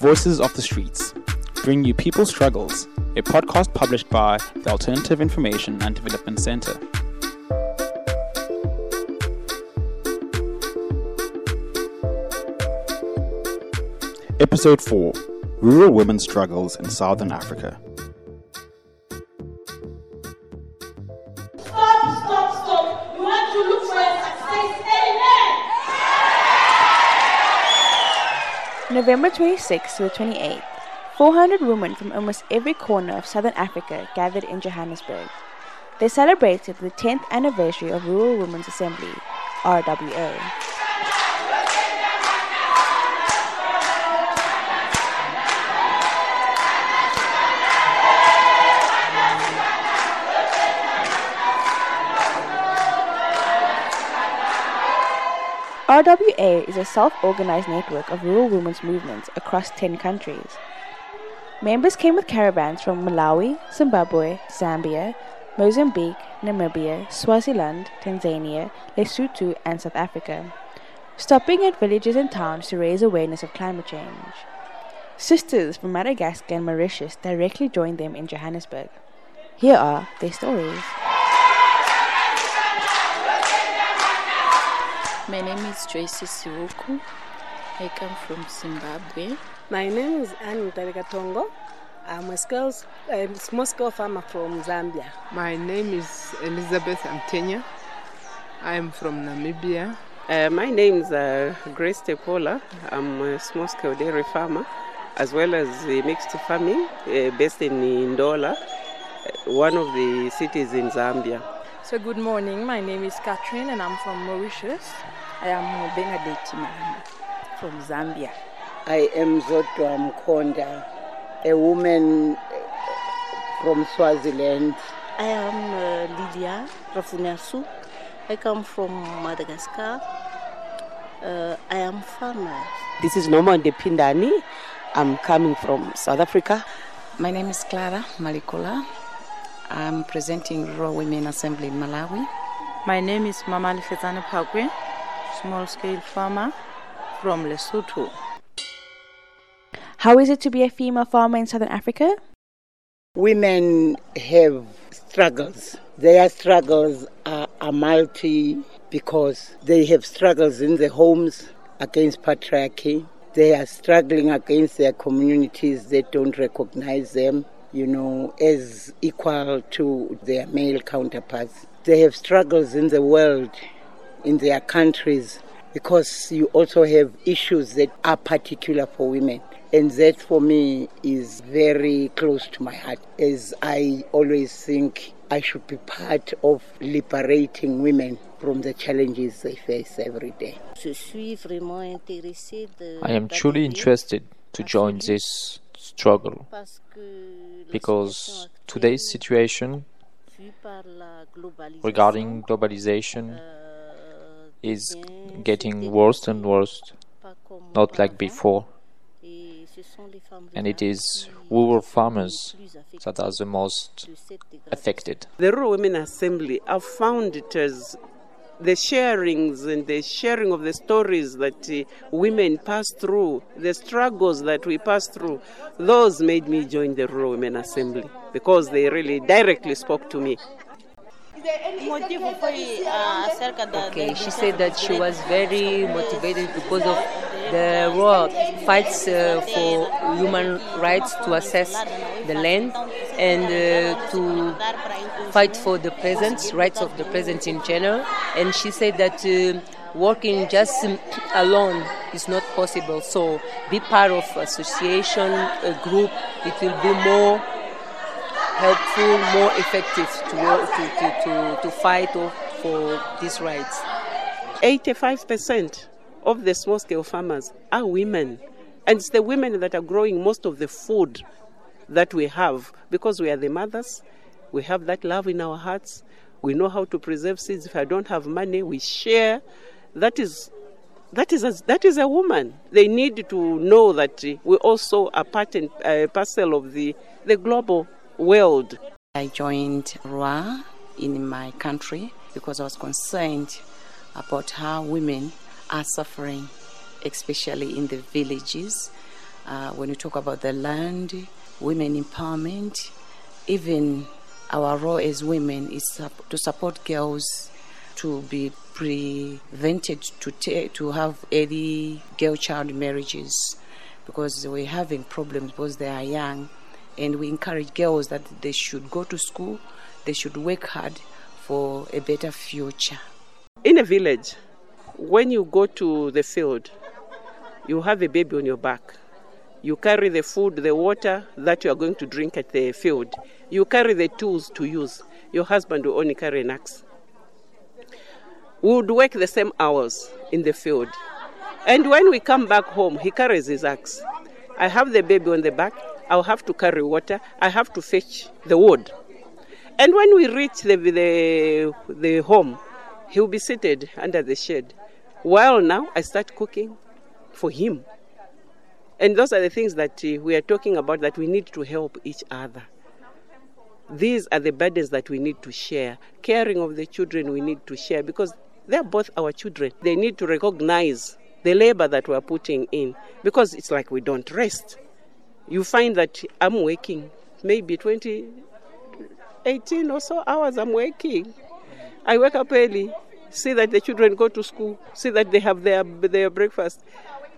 Voices of the Streets Bring You People's Struggles, a podcast published by the Alternative Information and Development Center. Episode 4 Rural Women's Struggles in Southern Africa. November 26th to the 28th, 400 women from almost every corner of southern Africa gathered in Johannesburg. They celebrated the 10th anniversary of Rural Women's Assembly, RWA. RWA is a self organized network of rural women's movements across 10 countries. Members came with caravans from Malawi, Zimbabwe, Zambia, Mozambique, Namibia, Swaziland, Tanzania, Lesotho, and South Africa, stopping at villages and towns to raise awareness of climate change. Sisters from Madagascar and Mauritius directly joined them in Johannesburg. Here are their stories. My name is Joyce Siwuku. I come from Zimbabwe. My name is Anne Mutalegatongo. I'm a scale, a small scale farmer from Zambia. My name is Elizabeth Amtenya. I'm from Namibia. Uh, my name is uh, Grace Tepola. I'm a small scale dairy farmer as well as uh, mixed farming uh, based in Ndola, uh, one of the cities in Zambia. So good morning. My name is Catherine and I'm from Mauritius. I am Benedette Mahama from Zambia. I am Zodwa Mkonda, a woman from Swaziland. I am uh, Lilia Rafunasu. I come from Madagascar. Uh, I am farmer. This is Norma Depindani. I'm coming from South Africa. My name is Clara Malikola. I'm presenting Rural Women Assembly in Malawi. My name is Mama Lifezane Pakwe, small scale farmer from Lesotho. How is it to be a female farmer in Southern Africa? Women have struggles. Their struggles are, are multi because they have struggles in the homes against patriarchy. They are struggling against their communities that don't recognize them, you know, as equal to their male counterparts. They have struggles in the world, in their countries, because you also have issues that are particular for women. And that for me is very close to my heart, as I always think I should be part of liberating women from the challenges they face every day. I am truly interested to join this struggle because today's situation regarding globalization is getting worse and worse, not like before. And it is rural farmers that are the most affected. The Rural Women Assembly, I've found it as the sharings and the sharing of the stories that uh, women pass through, the struggles that we pass through, those made me join the Rural Women Assembly because they really directly spoke to me. Okay, she said that she was very motivated because of the world fights uh, for human rights to access the land and uh, to fight for the peasants, rights of the peasants in general. And she said that uh, working just alone is not possible. So be part of association, a group. It will be more helpful, more effective to, to, to, to, to fight for these rights. 85% of the small scale farmers are women. And it's the women that are growing most of the food that we have because we are the mothers. We have that love in our hearts. We know how to preserve seeds. If I don't have money, we share. That is. That is, a, that is a woman. They need to know that we also are part and uh, parcel of the, the global world. I joined RWA in my country because I was concerned about how women are suffering, especially in the villages. Uh, when we talk about the land, women empowerment, even our role as women is to support girls to be prevented to ta- to have early girl child marriages because we're having problems because they are young and we encourage girls that they should go to school they should work hard for a better future in a village when you go to the field you have a baby on your back you carry the food the water that you are going to drink at the field you carry the tools to use your husband will only carry an axe we would work the same hours in the field. And when we come back home, he carries his axe. I have the baby on the back. I'll have to carry water. I have to fetch the wood. And when we reach the, the, the home, he'll be seated under the shade. While now I start cooking for him. And those are the things that uh, we are talking about that we need to help each other. These are the burdens that we need to share. Caring of the children, we need to share because they're both our children. They need to recognize the labor that we're putting in because it's like we don't rest. You find that I'm working maybe 20, 18 or so hours I'm working. I wake up early, see that the children go to school, see that they have their, their breakfast.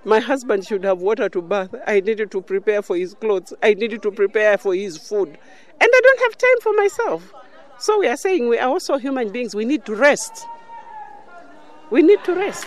My husband should have water to bath. I needed to prepare for his clothes. I needed to prepare for his food. And I don't have time for myself. So we are saying we are also human beings. We need to rest. We need to rest.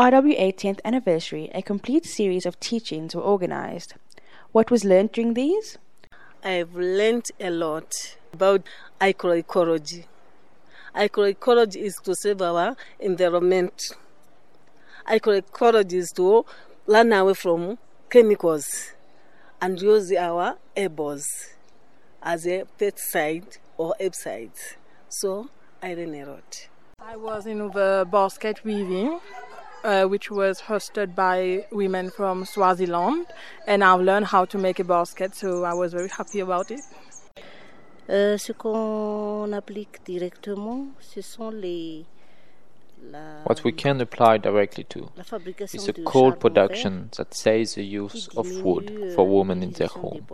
RWA 10th anniversary, a complete series of teachings were organized. What was learned during these? I've learned a lot about agroecology. Agroecology is to save our environment. Agroecology is to run away from chemicals and use our herbals as a pesticide or herbicides. So I learned a lot. I was in the basket weaving uh, which was hosted by women from Swaziland, and I've learned how to make a basket, so I was very happy about it. Euh, ce qu'on applique directement, ce sont les What we can apply directly to is a coal production that saves the use of wood euh, for women in their home.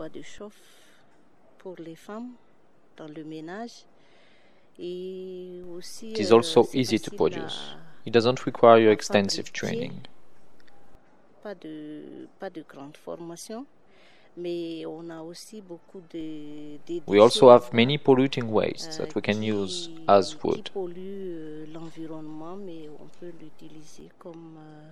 It is also easy to produce. It doesn't require extensive training. Pas de, pas de grande formation, mais on a aussi beaucoup de, de We also have many euh, polluting wastes that we can use as wood. Euh, l'environnement, mais on peut l'utiliser comme euh,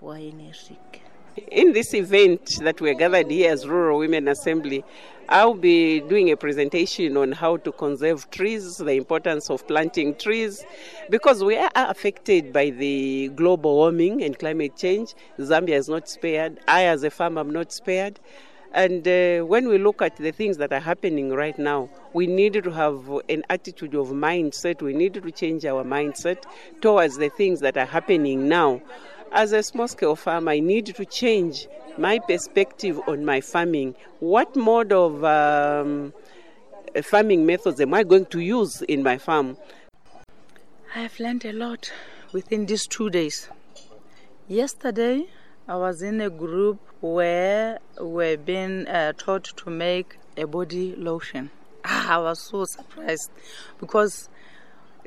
bois énergique. In this event that we're gathered here as Rural Women Assembly, I'll be doing a presentation on how to conserve trees, the importance of planting trees, because we are affected by the global warming and climate change. Zambia is not spared. I, as a farmer, am not spared. And uh, when we look at the things that are happening right now, we need to have an attitude of mindset. We need to change our mindset towards the things that are happening now. As a small scale farmer, I need to change my perspective on my farming. What mode of um, farming methods am I going to use in my farm? I've learned a lot within these two days. Yesterday, I was in a group where we're being uh, taught to make a body lotion. I was so surprised because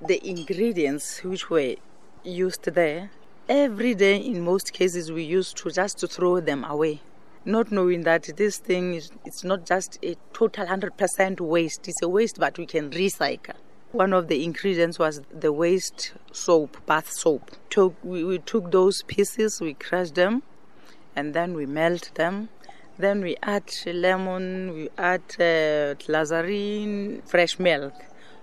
the ingredients which were used there, every day in most cases we used to just to throw them away. Not knowing that this thing is it's not just a total 100% waste, it's a waste but we can recycle. One of the ingredients was the waste soap, bath soap. Took, we, we took those pieces, we crushed them, and then we melt them. Then we add lemon, we add uh, glycerine, fresh milk.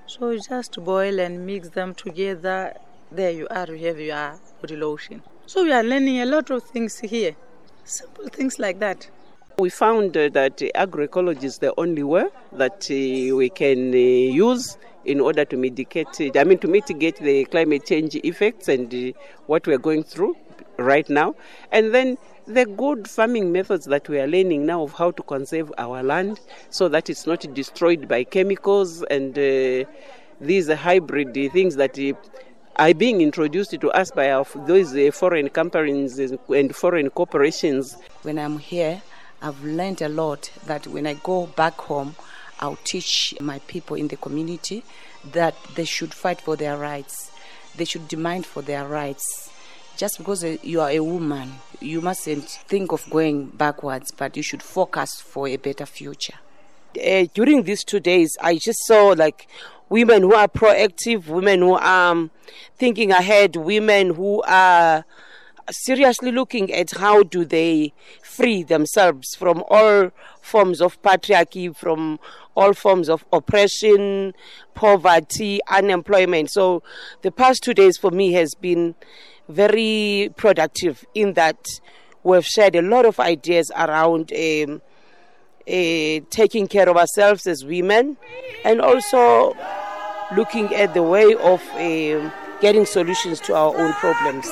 So you just boil and mix them together. There you are, you have your body lotion. So we are learning a lot of things here. Simple things like that. We found uh, that agroecology is the only way that uh, we can uh, use in order to mitigate, I mean, to mitigate the climate change effects and uh, what we're going through right now. And then the good farming methods that we are learning now of how to conserve our land so that it's not destroyed by chemicals and uh, these hybrid things that uh, are being introduced to us by our, those uh, foreign companies and foreign corporations. When I'm here, I've learned a lot that when I go back home, I'll teach my people in the community that they should fight for their rights. They should demand for their rights just because you are a woman, you mustn't think of going backwards, but you should focus for a better future. Uh, during these two days, I just saw like women who are proactive, women who are um, thinking ahead, women who are seriously looking at how do they free themselves from all forms of patriarchy, from all forms of oppression, poverty, unemployment. So the past two days for me has been very productive in that we've shared a lot of ideas around um, uh, taking care of ourselves as women and also looking at the way of uh, getting solutions to our own problems.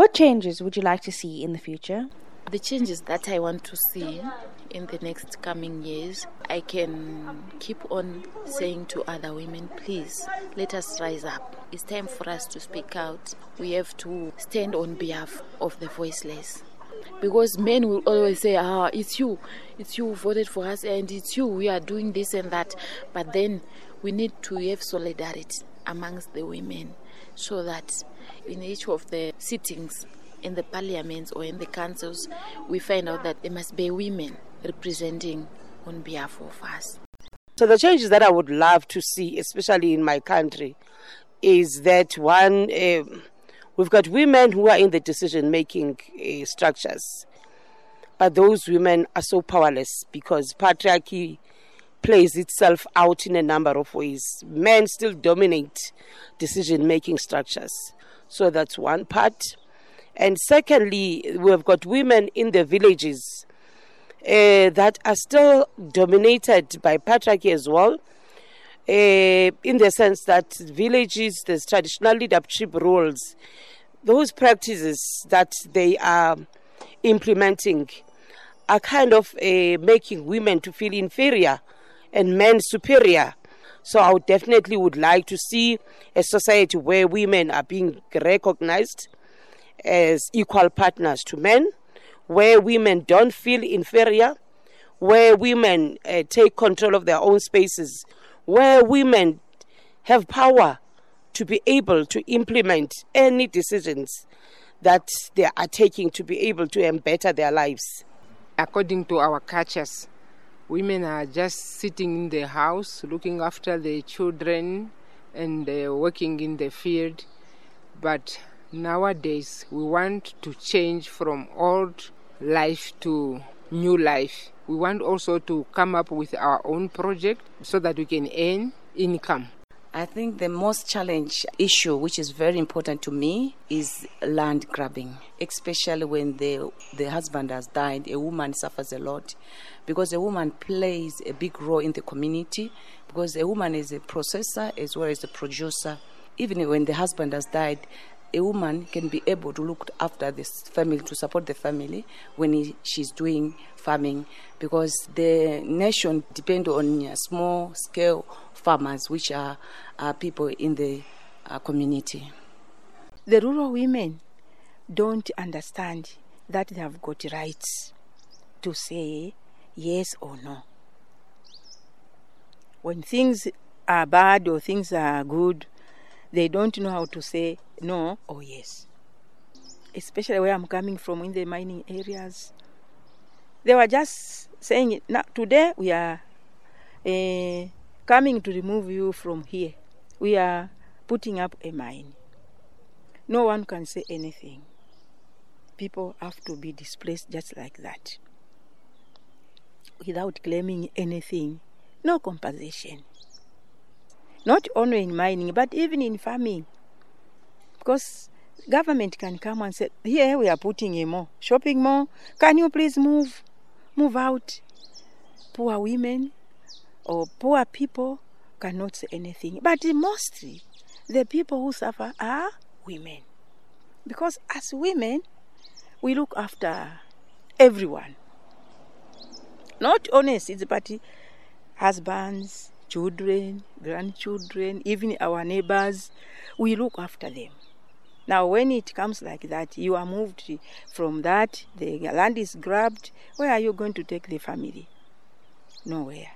What changes would you like to see in the future? The changes that I want to see in the next coming years, I can keep on saying to other women, please let us rise up. It's time for us to speak out. We have to stand on behalf of the voiceless. Because men will always say, ah, it's you, it's you who voted for us, and it's you, we are doing this and that. But then we need to have solidarity amongst the women so that in each of the sittings in the parliaments or in the councils, we find out that there must be women representing on behalf of us. So, the changes that I would love to see, especially in my country, is that one, uh, we've got women who are in the decision making uh, structures, but those women are so powerless because patriarchy plays itself out in a number of ways. Men still dominate decision making structures. So that's one part. And secondly, we've got women in the villages uh, that are still dominated by patriarchy as well. Uh, in the sense that villages, there's traditional leadership roles, those practices that they are implementing are kind of uh, making women to feel inferior and men superior. So I would definitely would like to see a society where women are being recognized as equal partners to men, where women don't feel inferior, where women uh, take control of their own spaces, where women have power to be able to implement any decisions that they are taking to be able to better their lives. According to our cultures, women are just sitting in the house looking after the children and uh, working in the field. But nowadays we want to change from old life to new life. We want also to come up with our own project so that we can earn income I think the most challenge issue, which is very important to me, is land grabbing, especially when the the husband has died. A woman suffers a lot because a woman plays a big role in the community because a woman is a processor as well as a producer. Even when the husband has died, a woman can be able to look after this family to support the family when he, she's doing farming because the nation depends on small scale farmers, which are, people in the uh, community. The rural women don't understand that they have got rights to say yes or no. When things are bad or things are good, they don't know how to say no or yes. Especially where I'm coming from in the mining areas. They were just saying, it now, today we are uh, coming to remove you from here. We are putting up a mine. No one can say anything. People have to be displaced just like that without claiming anything. No compensation. Not only in mining, but even in farming. Because government can come and say, here we are putting a mall, shopping mall. Can you please move, move out? Poor women or poor people cannot say anything. But mostly, the people who suffer are women. Because as women, we look after everyone. Not only City Party, husbands, children, grandchildren, even our neighbors, we look after them. Now, when it comes like that, you are moved from that, the land is grabbed. Where are you going to take the family? Nowhere.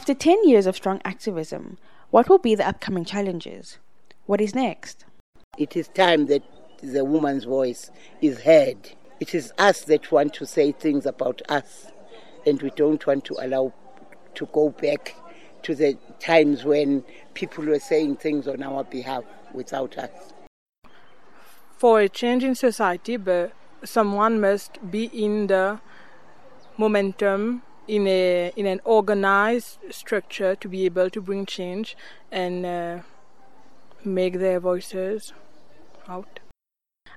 After 10 years of strong activism, what will be the upcoming challenges? What is next? It is time that the woman's voice is heard. It is us that want to say things about us, and we don't want to allow to go back to the times when people were saying things on our behalf without us. For a change in society, but someone must be in the momentum in a in an organized structure to be able to bring change and uh, make their voices out.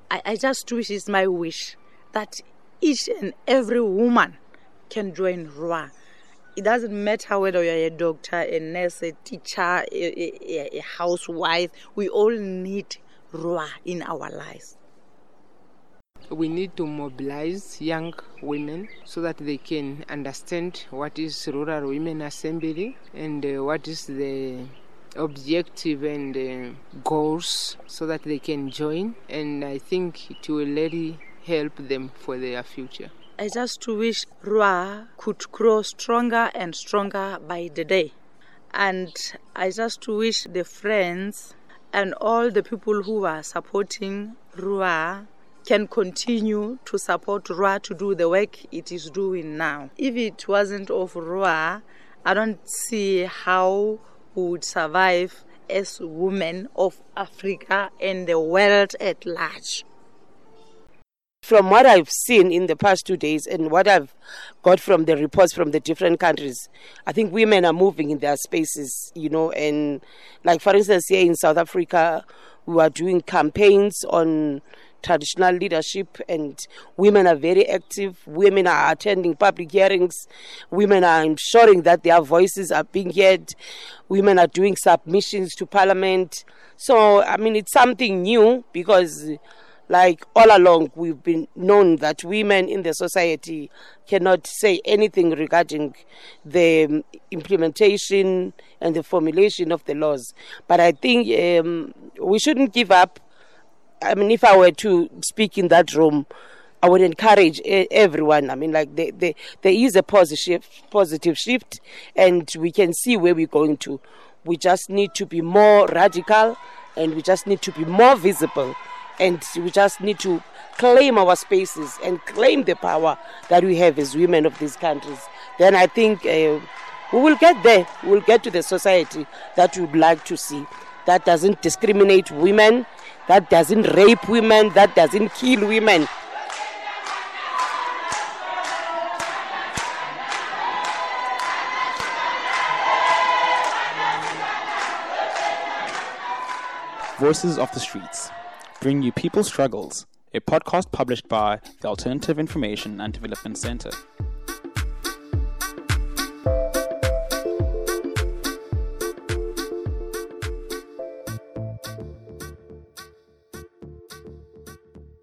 I, I just wish it's my wish that each and every woman can join RWA. It doesn't matter whether you're a doctor, a nurse, a teacher, a, a, a housewife. We all need RWA in our lives. We need to mobilize young women so that they can understand what is Rural Women Assembly and uh, what is the objective and uh, goals so that they can join and I think it will really help them for their future. I just wish RWA could grow stronger and stronger by the day. And I just wish the friends and all the people who are supporting RWA can continue to support Rua to do the work it is doing now. If it wasn't of Rua, I don't see how we would survive as women of Africa and the world at large. From what I've seen in the past two days and what I've got from the reports from the different countries, I think women are moving in their spaces, you know, and like for instance, here in South Africa, we are doing campaigns on traditional leadership and women are very active. Women are attending public hearings. Women are ensuring that their voices are being heard. Women are doing submissions to parliament. So i mean it's something new because like all along we've been known that women in the society cannot say anything regarding the implementation and the formulation of the laws. But i think um, we shouldn't give up I mean, if I were to speak in that room, I would encourage everyone. I mean, like there, there, is a positive, positive shift, and we can see where we're going to. We just need to be more radical, and we just need to be more visible, and we just need to claim our spaces and claim the power that we have as women of these countries. Then I think uh, we will get there. We will get to the society that we would like to see. That doesn't discriminate women that doesn't rape women, that doesn't kill women. Voices of the Streets bring you People's Struggles, a podcast published by the Alternative Information and Development Center.